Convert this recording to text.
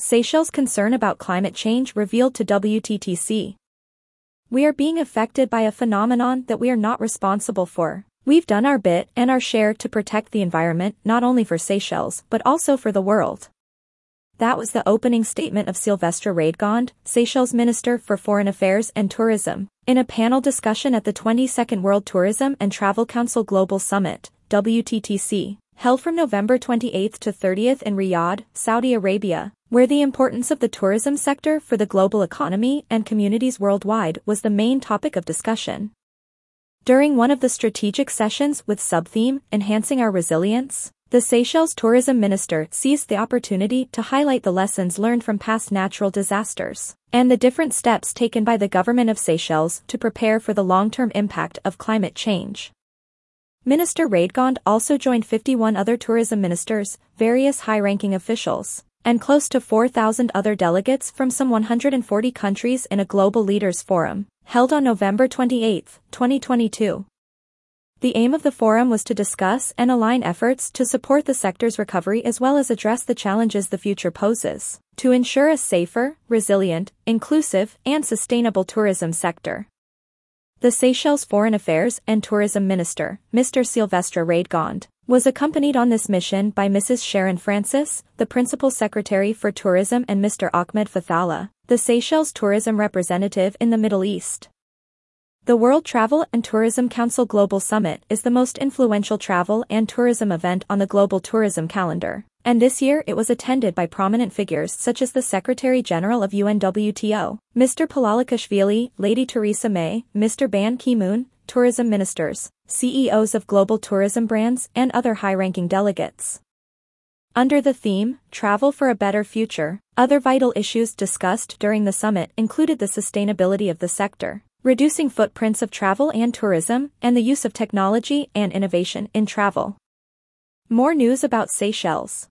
Seychelles' concern about climate change revealed to WTTC. We are being affected by a phenomenon that we are not responsible for. We've done our bit and our share to protect the environment not only for Seychelles but also for the world. That was the opening statement of Sylvestre Radegonde, Seychelles Minister for Foreign Affairs and Tourism, in a panel discussion at the 22nd World Tourism and Travel Council Global Summit, WTTC, held from November 28 to 30th in Riyadh, Saudi Arabia, where the importance of the tourism sector for the global economy and communities worldwide was the main topic of discussion. During one of the strategic sessions with subtheme Enhancing Our Resilience, the Seychelles tourism minister seized the opportunity to highlight the lessons learned from past natural disasters and the different steps taken by the government of Seychelles to prepare for the long-term impact of climate change. Minister Radegonde also joined 51 other tourism ministers, various high-ranking officials, and close to 4,000 other delegates from some 140 countries in a global leaders forum, held on November 28, 2022. The aim of the forum was to discuss and align efforts to support the sector's recovery as well as address the challenges the future poses, to ensure a safer, resilient, inclusive, and sustainable tourism sector. The Seychelles Foreign Affairs and Tourism Minister, Mr. Sylvestre Radegonde, was accompanied on this mission by Mrs. Sherin Francis, the Principal Secretary for Tourism and Mr. Ahmed Fathala, the Seychelles tourism representative in the Middle East. The World Travel and Tourism Council Global Summit is the most influential travel and tourism event on the global tourism calendar, and this year it was attended by prominent figures such as the Secretary General of UNWTO, Mr. Pololikashvili, Lady Theresa May, Mr. Ban Ki-moon, tourism ministers, CEOs of global tourism brands and other high-ranking delegates. Under the theme, Travel for a Better Future, other vital issues discussed during the summit included the sustainability of the sector, reducing footprints of travel and tourism, and the use of technology and innovation in travel. More news about Seychelles.